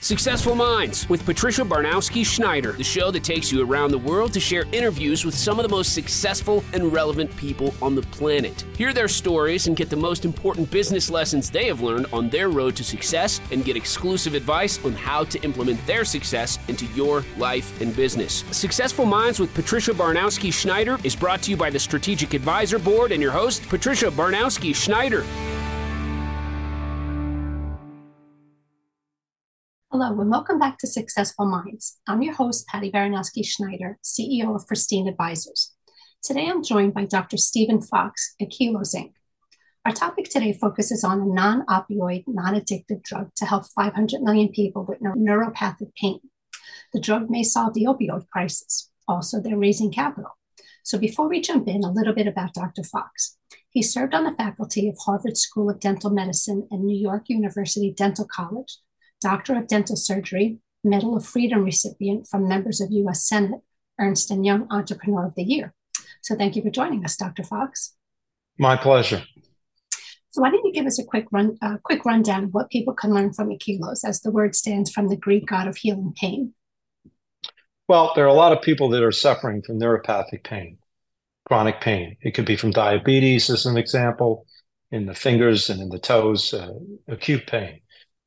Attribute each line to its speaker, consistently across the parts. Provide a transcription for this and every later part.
Speaker 1: Successful Minds with Patricia Baronowski Schneider, the show that takes you around the world to share interviews with some of the most successful and relevant people on the planet. Hear their stories and get the most important business lessons they have learned on their road to success and get exclusive advice on how to implement their success into your life and business. Successful Minds with Patricia Baronowski Schneider is brought to you by the Strategic Advisor Board and your host, Patricia Baronowski Schneider.
Speaker 2: Hello, and welcome back to Successful Minds. I'm your host, Patty Baronowski Schneider, CEO of Pristine Advisers. Today I'm joined by Dr. Steven Fox at Kilos Inc. Our topic today focuses on a non opioid, non addictive drug to help 500 million people with neuropathic pain. The drug may solve the opioid crisis. Also, they're raising capital. So, before we jump in, a little bit about Dr. Fox. He served on the faculty of Harvard School of Dental Medicine and New York University Dental College Doctor of Dental Surgery, Medal of Freedom recipient from members of U.S. Senate, Ernst & Young Entrepreneur of the Year. So thank you for joining us, Dr. Fox.
Speaker 3: My pleasure.
Speaker 2: So why don't you give us a quick run, uh, quick rundown of what people can learn from Akelos, as the word stands from the Greek god of healing pain?
Speaker 3: Well, there are a lot of people that are suffering from neuropathic pain, chronic pain. It could be from diabetes, as an example, in the fingers and in the toes, uh, acute pain.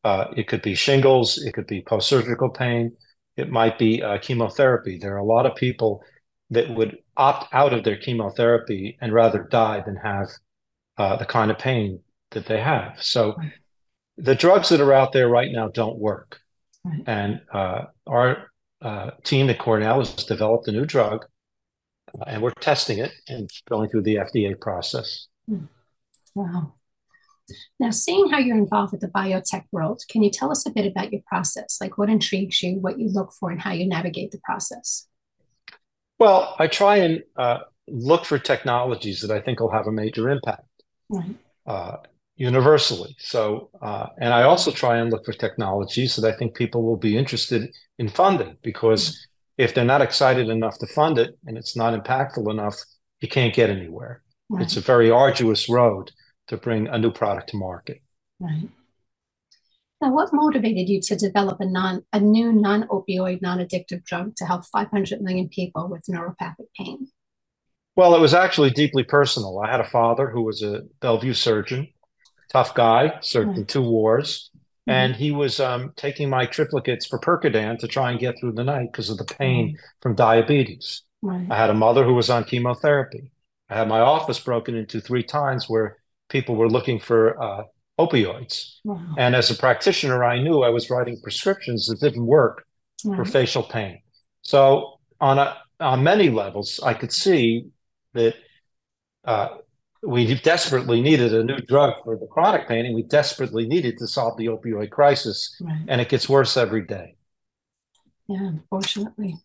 Speaker 3: Uh, it could be shingles, it could be post surgical pain, it might be uh, chemotherapy. There are a lot of people that would opt out of their chemotherapy and rather die than have uh, the kind of pain that they have. So the drugs that are out there right now don't work. Right. And uh, our uh, team at Cornell has developed a new drug, uh, and we're testing it and going through the FDA process.
Speaker 2: Hmm. Wow. Now, seeing how you're involved with the biotech world, can you tell us a bit about your process? Like what intrigues you, what you look for, and how you navigate the process?
Speaker 3: Well, I try and uh, look for technologies that I think will have a major impact right. uh, universally. So, uh, and I also try and look for technologies that I think people will be interested in funding because mm-hmm. if they're not excited enough to fund it and it's not impactful enough, you can't get anywhere. Right. It's a very arduous road to bring a new product to market.
Speaker 2: Right. Now, what motivated you to develop a non a new non-opioid, non-addictive drug to help 500 million people with neuropathic pain?
Speaker 3: Well, it was actually deeply personal. I had a father who was a Bellevue surgeon, tough guy, served right. in two wars, mm-hmm. and he was um, taking my triplicates for Percodan to try and get through the night because of the pain right. from diabetes. Right. I had a mother who was on chemotherapy. I had my office broken into three times where people were looking for uh, opioids. Wow. And as a practitioner, I knew I was writing prescriptions that didn't work wow. for facial pain. So on a, on many levels, I could see that uh, we desperately needed a new drug for the chronic pain, and we desperately needed to solve the opioid crisis. Right. And it gets worse every day.
Speaker 2: Yeah, unfortunately.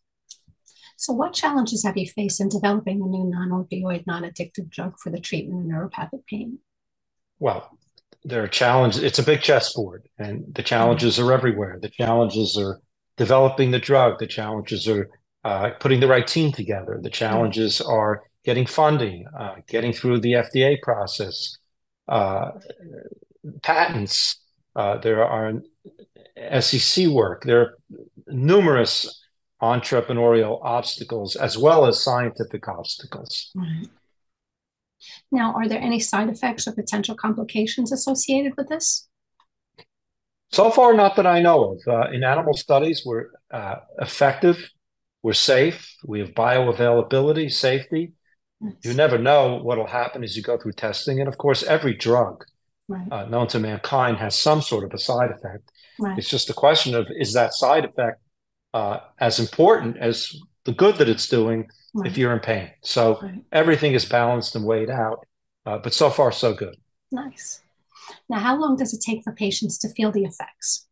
Speaker 2: So, what challenges have you faced in developing a new non opioid, non addictive drug for the treatment of neuropathic pain?
Speaker 3: Well, there are challenges. It's a big chessboard, and the challenges are everywhere. The challenges are developing the drug. The challenges are uh, putting the right team together. The challenges are getting funding, uh, getting through the FDA process, uh, patents. Uh, there are SEC work. There are numerous entrepreneurial obstacles as well as scientific obstacles.
Speaker 2: Right. Now, are there any side effects or potential complications associated with this?
Speaker 3: So far, not that I know of. Uh, in animal studies, we're uh, effective, we're safe, we have bioavailability, safety. You never know what will happen as you go through testing. And of course, every drug right. uh, known to mankind has some sort of a side effect. Right. It's just a question of is that side effect uh, as important as the good that it's doing right. if you're in pain. So right. everything is balanced and weighed out. Uh, but so far, so good.
Speaker 2: Nice. Now, how long does it take for patients to feel the effects?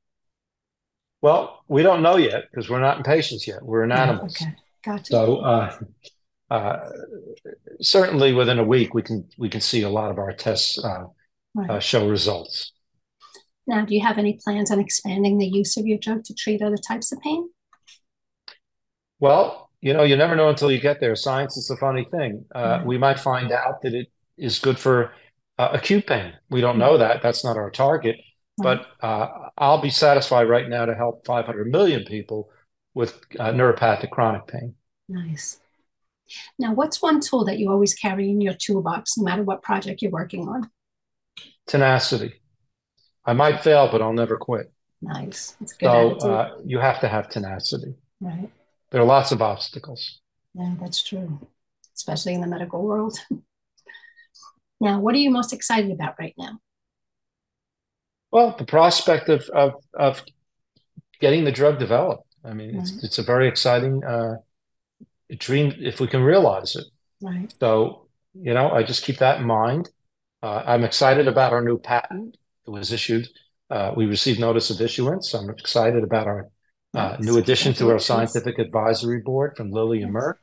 Speaker 3: Well, we don't know yet because we're not in patients yet. We're in animals.
Speaker 2: okay, gotcha.
Speaker 3: So uh, uh, certainly within a week, we can we can see a lot of our tests uh, right. Uh, show results.
Speaker 2: Now, do you have any plans on expanding the use of your drug to treat other types of pain?
Speaker 3: Well, you know, you never know until you get there. Science is a funny thing. Uh, mm-hmm. We might find out that it is good for uh, acute pain. We don't know that. That's not our target. But uh, I'll be satisfied right now to help 500 million people with uh, neuropathic chronic pain.
Speaker 2: Nice. Now, what's one tool that you always carry in your toolbox, no matter what project you're working on?
Speaker 3: Tenacity. I might fail, but I'll never quit.
Speaker 2: Nice. That's a good
Speaker 3: So uh, you have to have tenacity.
Speaker 2: Right.
Speaker 3: There are lots of obstacles.
Speaker 2: Yeah, that's true, especially in the medical world. Now, what are you most excited about right now?
Speaker 3: Well, the prospect of of, of getting the drug developed. I mean,
Speaker 2: Right.
Speaker 3: it's it's a very exciting uh, dream if we can realize it.
Speaker 2: Right.
Speaker 3: So, you know, I just keep that in mind. Uh, I'm excited about our new patent that was issued. Uh, we received notice of issuance. I'm excited about our uh, new addition to our scientific advisory board from Lilly and Merck.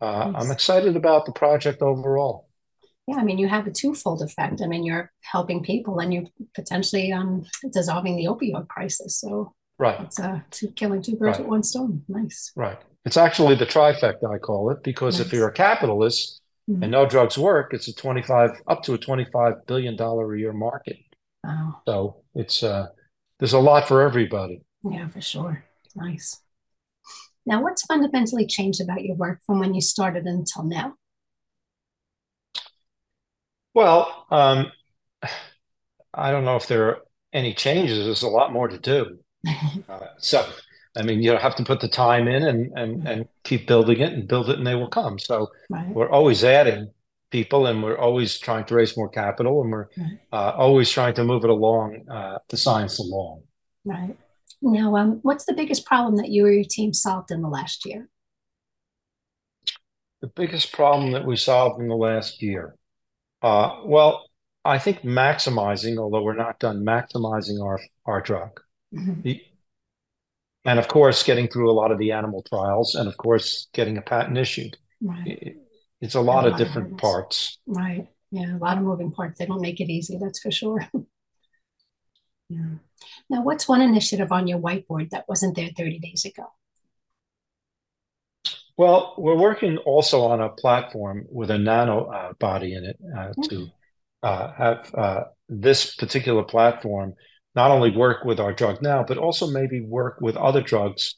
Speaker 3: Uh, I'm excited about the project overall.
Speaker 2: Yeah, I mean, you have a twofold effect. I mean, you're helping people and you're potentially um, dissolving the opioid crisis. So
Speaker 3: Right,
Speaker 2: it's uh, two, killing two birds
Speaker 3: Right.
Speaker 2: with one stone. Nice.
Speaker 3: right. It's actually the trifecta, I call it, because if you're a capitalist
Speaker 2: Mhm.
Speaker 3: and no drugs work, it's a 25 up to a 25 billion dollar a year market.
Speaker 2: Wow.
Speaker 3: So it's uh, there's a lot for everybody.
Speaker 2: Yeah, for sure. Nice. Now, what's fundamentally changed about your work from when you started until now?
Speaker 3: Well, um, I don't know if there are any changes. There's a lot more to do. Uh, so, I mean, you have to put the time in and, and, and keep building it and build it and they will come. So
Speaker 2: Right.
Speaker 3: we're always adding people and we're always trying to raise more capital and we're
Speaker 2: Right.
Speaker 3: uh, always trying to move it along, uh, the science along.
Speaker 2: Right. Now, um, what's the biggest problem that you or your team solved in the last year?
Speaker 3: The biggest problem that we solved in the last year. Uh, well, I think maximizing, although we're not done maximizing our, our drug.
Speaker 2: Mhm.
Speaker 3: The, and of course, getting through a lot of the animal trials, and of course, getting a patent issued.
Speaker 2: Right.
Speaker 3: It- It's a lot
Speaker 2: A
Speaker 3: of
Speaker 2: lot of
Speaker 3: different
Speaker 2: hurdles.
Speaker 3: parts.
Speaker 2: Right. Yeah, a lot of moving parts. They don't make it easy, that's for sure. Yeah. Now, what's one initiative on your whiteboard that wasn't there 30 days ago?
Speaker 3: Well, we're working also on a platform with a nano uh, body in it uh, to uh, have uh, this particular platform not only work with our drug now, but also maybe work with other drugs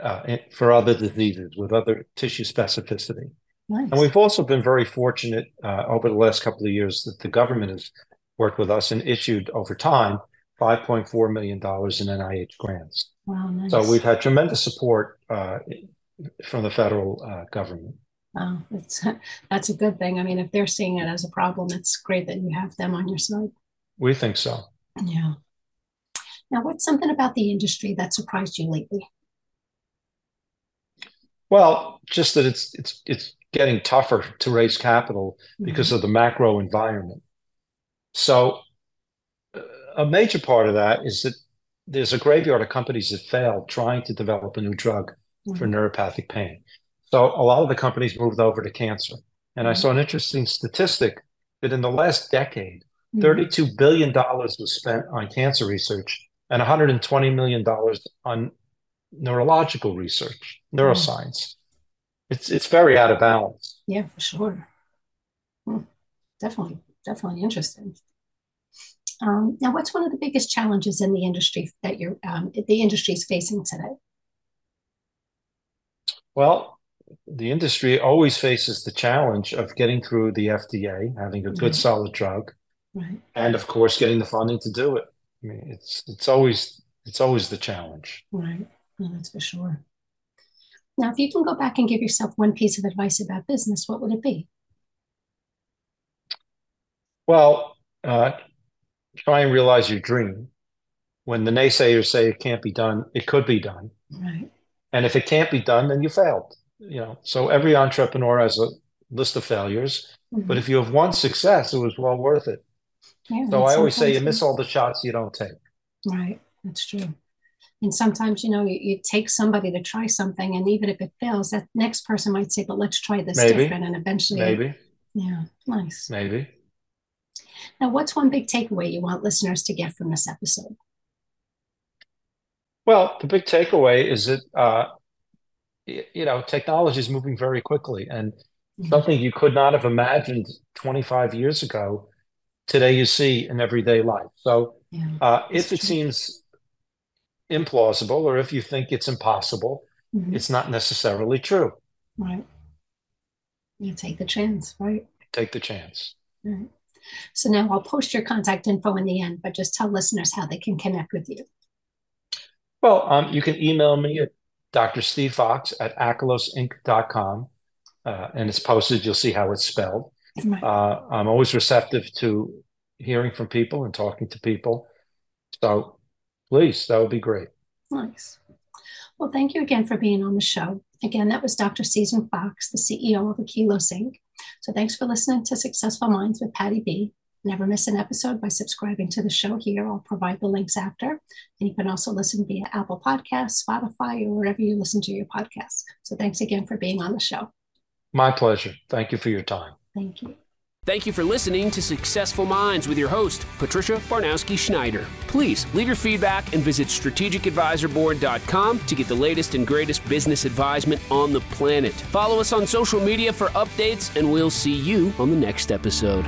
Speaker 3: uh, for other diseases with other tissue specificity.
Speaker 2: Nice.
Speaker 3: And we've also been very fortunate uh, over the last couple of years that the government has worked with us and issued over time $5.4 million in NIH grants.
Speaker 2: Wow, nice.
Speaker 3: So we've had tremendous support uh, from the federal uh, government.
Speaker 2: Wow, that's that's a good thing. I mean, if they're seeing it as a problem, it's great that you have them on your side.
Speaker 3: We think so.
Speaker 2: Yeah. Now, what's something about the industry that surprised you lately?
Speaker 3: Well, just that it's it's it's getting tougher to raise capital because of the macro environment. So a major part of that is that there's a graveyard of companies that failed trying to develop a new drug for neuropathic pain. So a lot of the companies moved over to cancer. And I saw an interesting statistic that in the last decade,
Speaker 2: Mhm.
Speaker 3: $32 billion was spent on cancer research and $120 million on neurological research, neuroscience. It's it's very out of balance.
Speaker 2: Yeah, for sure. Hmm. Definitely, definitely interesting. Um, now, what's one of the biggest challenges in the industry that you're um, the industry is facing today?
Speaker 3: Well, the industry always faces the challenge of getting through the FDA, having a good
Speaker 2: Right.
Speaker 3: solid drug,
Speaker 2: Right.
Speaker 3: and of course getting the funding to do it. I mean, it's it's always it's always the challenge.
Speaker 2: Right. That's for sure. Now, if you can go back and give yourself one piece of advice about business, what would it be?
Speaker 3: Well, uh, try and realize your dream. When the naysayers say it can't be done, it could be done.
Speaker 2: Right.
Speaker 3: And if it can't be done, then you failed. You know, so every entrepreneur has a list of failures, but
Speaker 2: Mhm.
Speaker 3: if you have one success, it was well worth it.
Speaker 2: Yeah,
Speaker 3: So I always say you miss all the shots you don't take.
Speaker 2: Right, that's true. And sometimes, you know, you, you take somebody to try something, and even if it fails, that next person might say, "But let's try this
Speaker 3: Maybe.
Speaker 2: different." And eventually,
Speaker 3: Maybe,
Speaker 2: yeah, nice.
Speaker 3: maybe.
Speaker 2: Now, what's one big takeaway you want listeners to get from this episode?
Speaker 3: Well, the big takeaway is that uh, you know technology is moving very quickly, and
Speaker 2: Mhm.
Speaker 3: something you could not have imagined 25 years ago, today you see in everyday life. So Yeah, uh, if it seems implausible or if you think it's impossible, mm-hmm. it's not necessarily true.
Speaker 2: Right. You take the chance, right?
Speaker 3: Take the chance.
Speaker 2: Right. So now I'll post your contact info in the end, but just tell listeners how they can connect with you.
Speaker 3: Well, um, you can email me at Dr. Steve Fox at akelosinc.com. Uh, and it's posted. You'll see how it's spelled. Uh, I'm always receptive to hearing from people and talking to people. So please, that would be great.
Speaker 2: Nice. Well, thank you again for being on the show. Again, that was Dr. Steven Fox, the CEO of Akelos Inc. So thanks for listening to Successful Minds with Patty B. Never miss an episode by subscribing to the show here. I'll provide the links after. And you can also listen via Apple Podcasts, Spotify, or wherever you listen to your podcasts. So thanks again for being on the show.
Speaker 3: My pleasure. Thank you for your time.
Speaker 2: Thank you.
Speaker 1: Thank you for listening to Successful Minds with your host, Patricia Baronowski Schneider. Please leave your feedback and visit strategicadvisorboard.com to get the latest and greatest business advisement on the planet. Follow us on social media for updates, and we'll see you on the next episode.